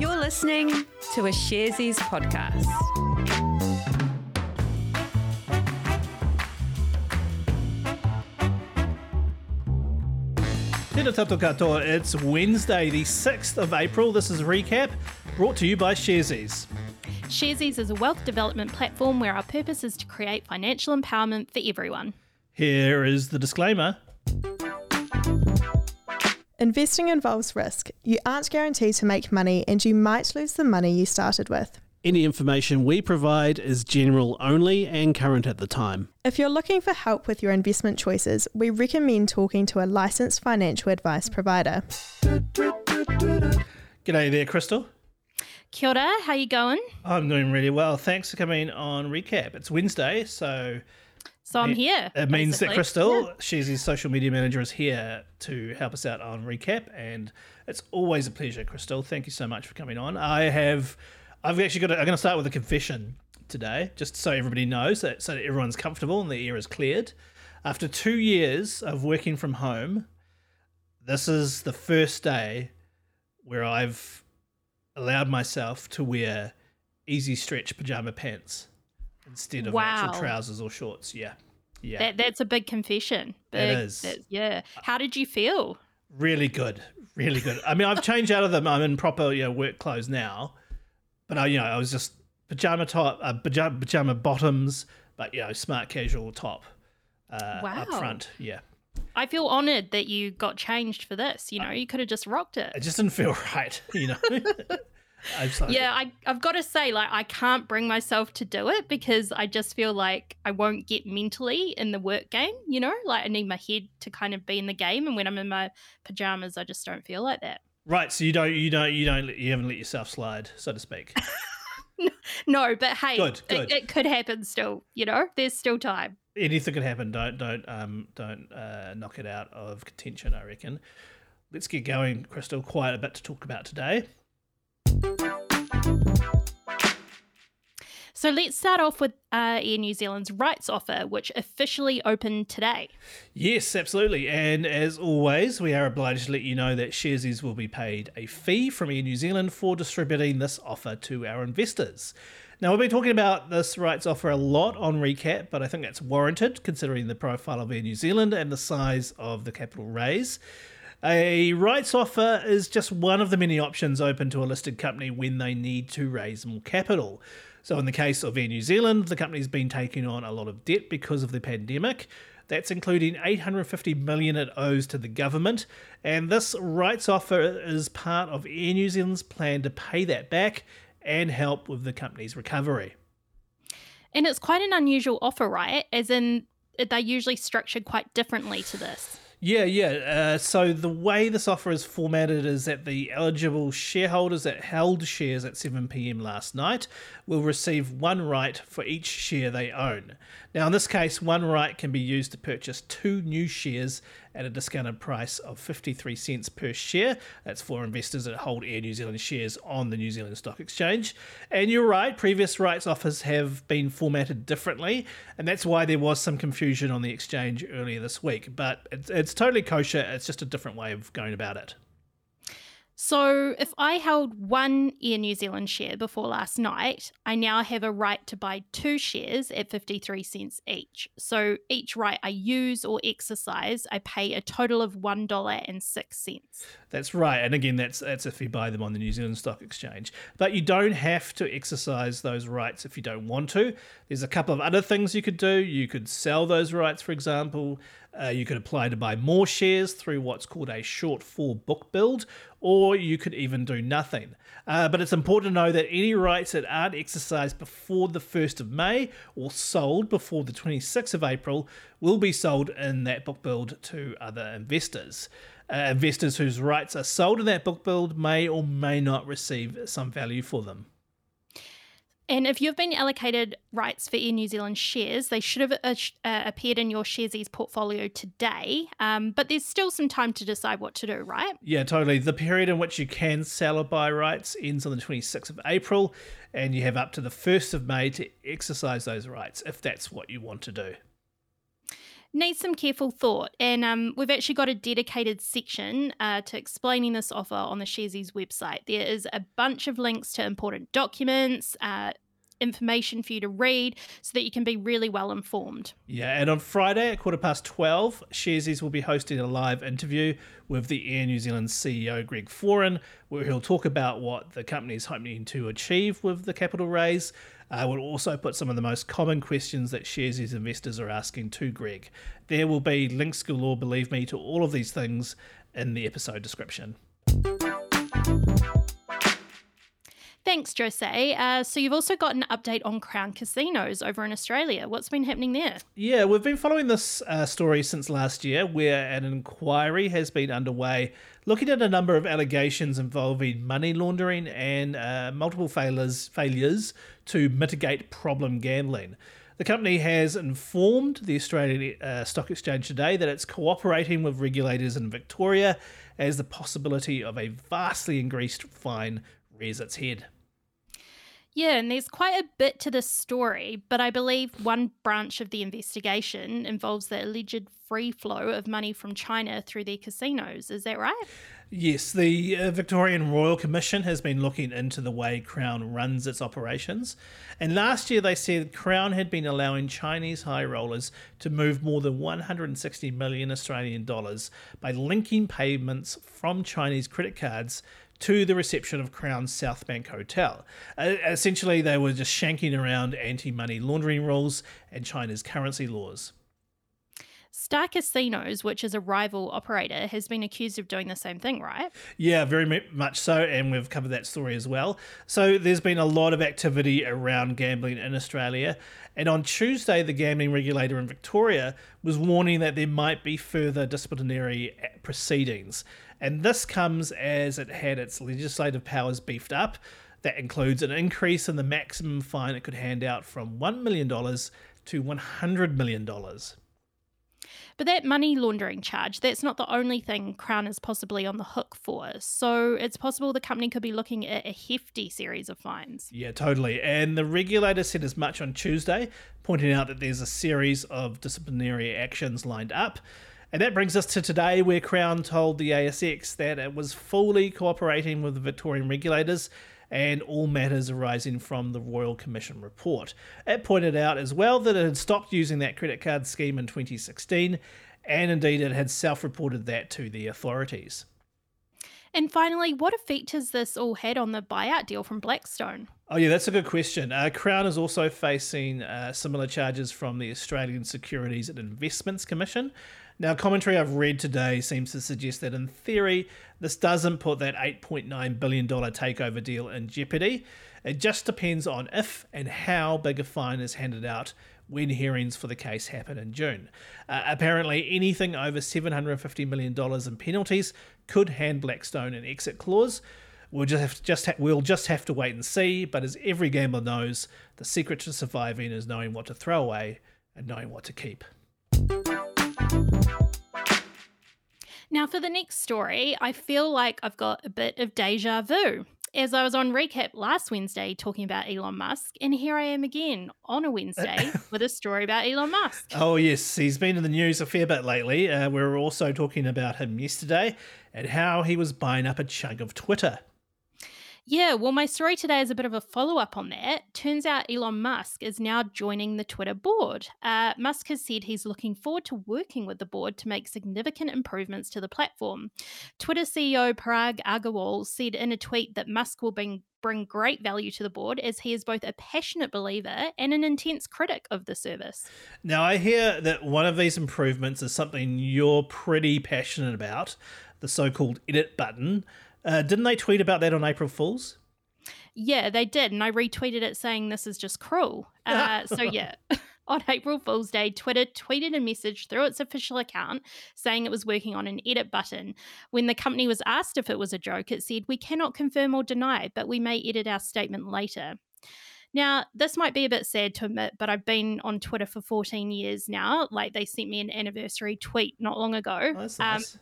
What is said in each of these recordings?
You're listening to a Sharesies podcast. Tēnā tātou katoa, it's Wednesday, the 6th of April. This is a recap brought to you by Sharesies. Sharesies is a wealth development platform where our purpose is to create financial empowerment for everyone. Here is the disclaimer. Investing involves risk. You aren't guaranteed to make money and you might lose the money you started with. Any information we provide is general only and current at the time. If you're looking for help with your investment choices, we recommend talking to a licensed financial advice provider. G'day there, Crystal. Kia ora, how you going? I'm doing really well. Thanks for coming on recap. It's Wednesday, so So I'm here. it means that basically. Crystal, Yeah. Sharesies' social media manager, is here to help us out on recap, and it's always a pleasure, Crystal. Thank you so much for coming on. I have, I've actually got. I'm going to start with a confession today, just so everybody knows that, so that everyone's comfortable and the air is cleared. After two years of working from home, this is the first day where I've allowed myself to wear easy stretch pajama pants instead of actual trousers or shorts. Yeah, yeah. That, that's a big confession. It Big, is. that- yeah. How did you feel? Really good, really good. I mean, I've changed out of them. I'm in proper, you know, work clothes now, but I, you know, I was just pajama top, uh, pajama, pajama bottoms, but you know, smart casual top uh, Wow. up front. Yeah, I feel honoured that you got changed for this. You know, you could have just rocked it. it just didn't feel right, you know. Yeah, I, I've got to say, like, I can't bring myself to do it because I just feel like I won't get mentally in the work game, you know? Like, I need my head to kind of be in the game. And when I'm in my pajamas, I just don't feel like that. Right. So you don't, you don't, you don't, you haven't let yourself slide, so to speak. No, but hey, Good, good. It, it could happen still, you know? There's still time. Anything could happen. Don't, don't, um, don't uh, knock it out of contention. I reckon. Let's get going, Crystal. Quite a bit to talk about today. So let's start off with uh, Air New Zealand's rights offer, which officially opened today. Yes, absolutely. And as always, we are obliged to let you know that Sharesies will be paid a fee from Air New Zealand for distributing this offer to our investors. Now, we've been talking about this rights offer a lot on recap, but I think that's warranted considering the profile of Air New Zealand and the size of the capital raise. A rights offer is just one of the many options open to a listed company when they need to raise more capital. So, in the case of Air New Zealand, the company's been taking on a lot of debt because of the pandemic. That's including 850 million it owes to the government, and this rights offer is part of Air New Zealand's plan to pay that back and help with the company's recovery. And it's quite an unusual offer, right? As in, they're usually structured quite differently to this. Yeah, yeah. Uh, so the way this offer is formatted is that the eligible shareholders that held shares at 7 pm last night will receive one right for each share they own. Now, in this case, one right can be used to purchase two new shares at a discounted price of 53 cents per share. That's for investors that hold Air New Zealand shares on the New Zealand Stock Exchange. And you're right, previous rights offers have been formatted differently, and that's why there was some confusion on the exchange earlier this week. But it's, it's totally kosher, it's just a different way of going about it. So, if I held one Air New Zealand share before last night, I now have a right to buy two shares at 53 cents each. So, each right I use or exercise, I pay a total of $1.06. That's right, and again, that's that's if you buy them on the New Zealand Stock Exchange. But you don't have to exercise those rights if you don't want to. There's a couple of other things you could do. You could sell those rights, for example. Uh, you could apply to buy more shares through what's called a shortfall book build, or you could even do nothing. Uh, but it's important to know that any rights that aren't exercised before the 1st of May or sold before the 26th of April will be sold in that book build to other investors. Uh, investors whose rights are sold in that book build may or may not receive some value for them. And if you've been allocated rights for Air New Zealand shares, they should have uh, uh, appeared in your Sharesies portfolio today. Um, but there's still some time to decide what to do, right? Yeah, totally. The period in which you can sell or buy rights ends on the 26th of April, and you have up to the 1st of May to exercise those rights if that's what you want to do. Needs some careful thought. And um, we've actually got a dedicated section uh, to explaining this offer on the Sharesies website. There is a bunch of links to important documents, uh, information for you to read so that you can be really well informed. Yeah, and on Friday at quarter past 12, Sharesies will be hosting a live interview with the Air New Zealand CEO Greg Foran, where he'll talk about what the company is hoping to achieve with the capital raise. Uh, we'll also put some of the most common questions that Sharesies investors are asking to Greg. There will be links galore, believe me, to all of these things in the episode description. Thanks, Jose. Uh, so you've also got an update on Crown Casinos over in Australia. What's been happening there? Yeah, we've been following this uh, story since last year, where an inquiry has been underway looking at a number of allegations involving money laundering and uh, multiple failures, failures to mitigate problem gambling. The company has informed the Australian uh, Stock Exchange today that it's cooperating with regulators in Victoria as the possibility of a vastly increased fine rears its head. Yeah, and there's quite a bit to this story, but I believe one branch of the investigation involves the alleged free flow of money from China through their casinos. Is that right? Yes, the uh, Victorian Royal Commission has been looking into the way Crown runs its operations. And last year they said Crown had been allowing Chinese high rollers to move more than 160 million Australian dollars by linking payments from Chinese credit cards to the reception of Crown's Southbank Hotel. Uh, essentially, they were just shanking around anti money laundering rules and China's currency laws. Star Casinos, which is a rival operator, has been accused of doing the same thing, right? Yeah, very much so, and we've covered that story as well. So there's been a lot of activity around gambling in Australia, and on Tuesday, the gambling regulator in Victoria was warning that there might be further disciplinary proceedings. And this comes as it had its legislative powers beefed up. That includes an increase in the maximum fine it could hand out from $1 million to $100 million. But that money laundering charge, that's not the only thing Crown is possibly on the hook for. So it's possible the company could be looking at a hefty series of fines. Yeah, totally. And the regulator said as much on Tuesday, pointing out that there's a series of disciplinary actions lined up. And that brings us to today, where Crown told the ASX that it was fully cooperating with the Victorian regulators and all matters arising from the Royal Commission report. It pointed out as well that it had stopped using that credit card scheme in 2016, and indeed it had self reported that to the authorities. And finally, what effect has this all had on the buyout deal from Blackstone? Oh, yeah, that's a good question. Uh, Crown is also facing uh, similar charges from the Australian Securities and Investments Commission. Now, commentary I've read today seems to suggest that in theory, this doesn't put that $8.9 billion takeover deal in jeopardy. It just depends on if and how big a fine is handed out when hearings for the case happen in June. Uh, apparently, anything over $750 million in penalties could hand Blackstone an exit clause. We'll just have to, just ha- we'll just have to wait and see. But as every gambler knows, the secret to surviving is knowing what to throw away and knowing what to keep. Now, for the next story, I feel like I've got a bit of deja vu. As I was on recap last Wednesday talking about Elon Musk, and here I am again on a Wednesday with a story about Elon Musk. Oh, yes, he's been in the news a fair bit lately. Uh, we were also talking about him yesterday and how he was buying up a chunk of Twitter. Yeah, well, my story today is a bit of a follow up on that. Turns out Elon Musk is now joining the Twitter board. Uh, Musk has said he's looking forward to working with the board to make significant improvements to the platform. Twitter CEO Parag Agrawal said in a tweet that Musk will bring bring great value to the board as he is both a passionate believer and an intense critic of the service. Now, I hear that one of these improvements is something you're pretty passionate about the so called edit button. Uh, didn't they tweet about that on April Fools? Yeah, they did. And I retweeted it saying this is just cruel. Uh, so, yeah. on April Fool's Day, Twitter tweeted a message through its official account saying it was working on an edit button. When the company was asked if it was a joke, it said, We cannot confirm or deny, but we may edit our statement later. Now, this might be a bit sad to admit, but I've been on Twitter for 14 years now. Like, they sent me an anniversary tweet not long ago. Oh, that's nice. Um,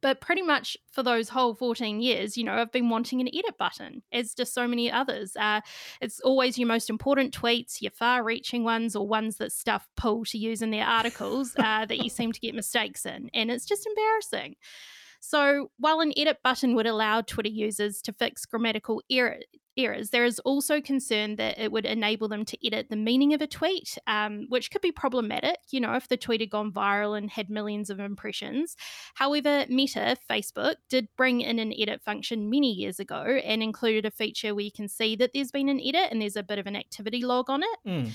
But pretty much for those whole 14 years, you know, I've been wanting an edit button, as do so many others. Uh, it's always your most important tweets, your far reaching ones, or ones that stuff pull to use in their articles uh, that you seem to get mistakes in. And it's just embarrassing. So, while an edit button would allow Twitter users to fix grammatical error, errors, there is also concern that it would enable them to edit the meaning of a tweet, um, which could be problematic, you know, if the tweet had gone viral and had millions of impressions. However, Meta, Facebook, did bring in an edit function many years ago and included a feature where you can see that there's been an edit and there's a bit of an activity log on it. Mm.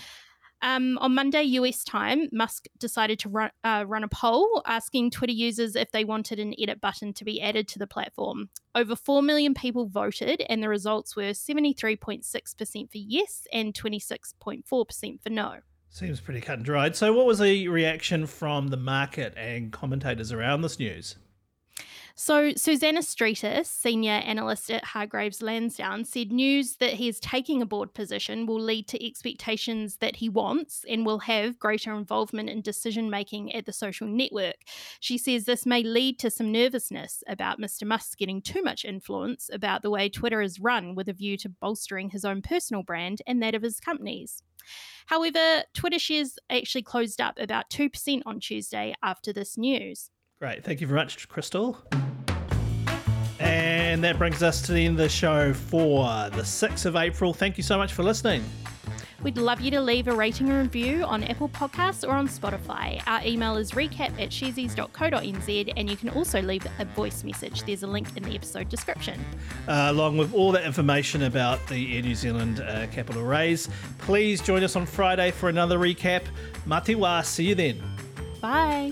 Um, on Monday, US time, Musk decided to run, uh, run a poll asking Twitter users if they wanted an edit button to be added to the platform. Over 4 million people voted, and the results were 73.6% for yes and 26.4% for no. Seems pretty cut and dried. So, what was the reaction from the market and commentators around this news? So, Susannah Streeter, senior analyst at Hargreaves Lansdown, said news that he is taking a board position will lead to expectations that he wants and will have greater involvement in decision making at the social network. She says this may lead to some nervousness about Mr. Musk getting too much influence about the way Twitter is run with a view to bolstering his own personal brand and that of his companies. However, Twitter shares actually closed up about 2% on Tuesday after this news. Great. Thank you very much, Crystal. And that brings us to the end of the show for the 6th of April. Thank you so much for listening. We'd love you to leave a rating and review on Apple Podcasts or on Spotify. Our email is recap at sharesies.co.nz and you can also leave a voice message. There's a link in the episode description. Uh, along with all that information about the Air New Zealand uh, capital raise, please join us on Friday for another recap. Matiwa, see you then. Bye.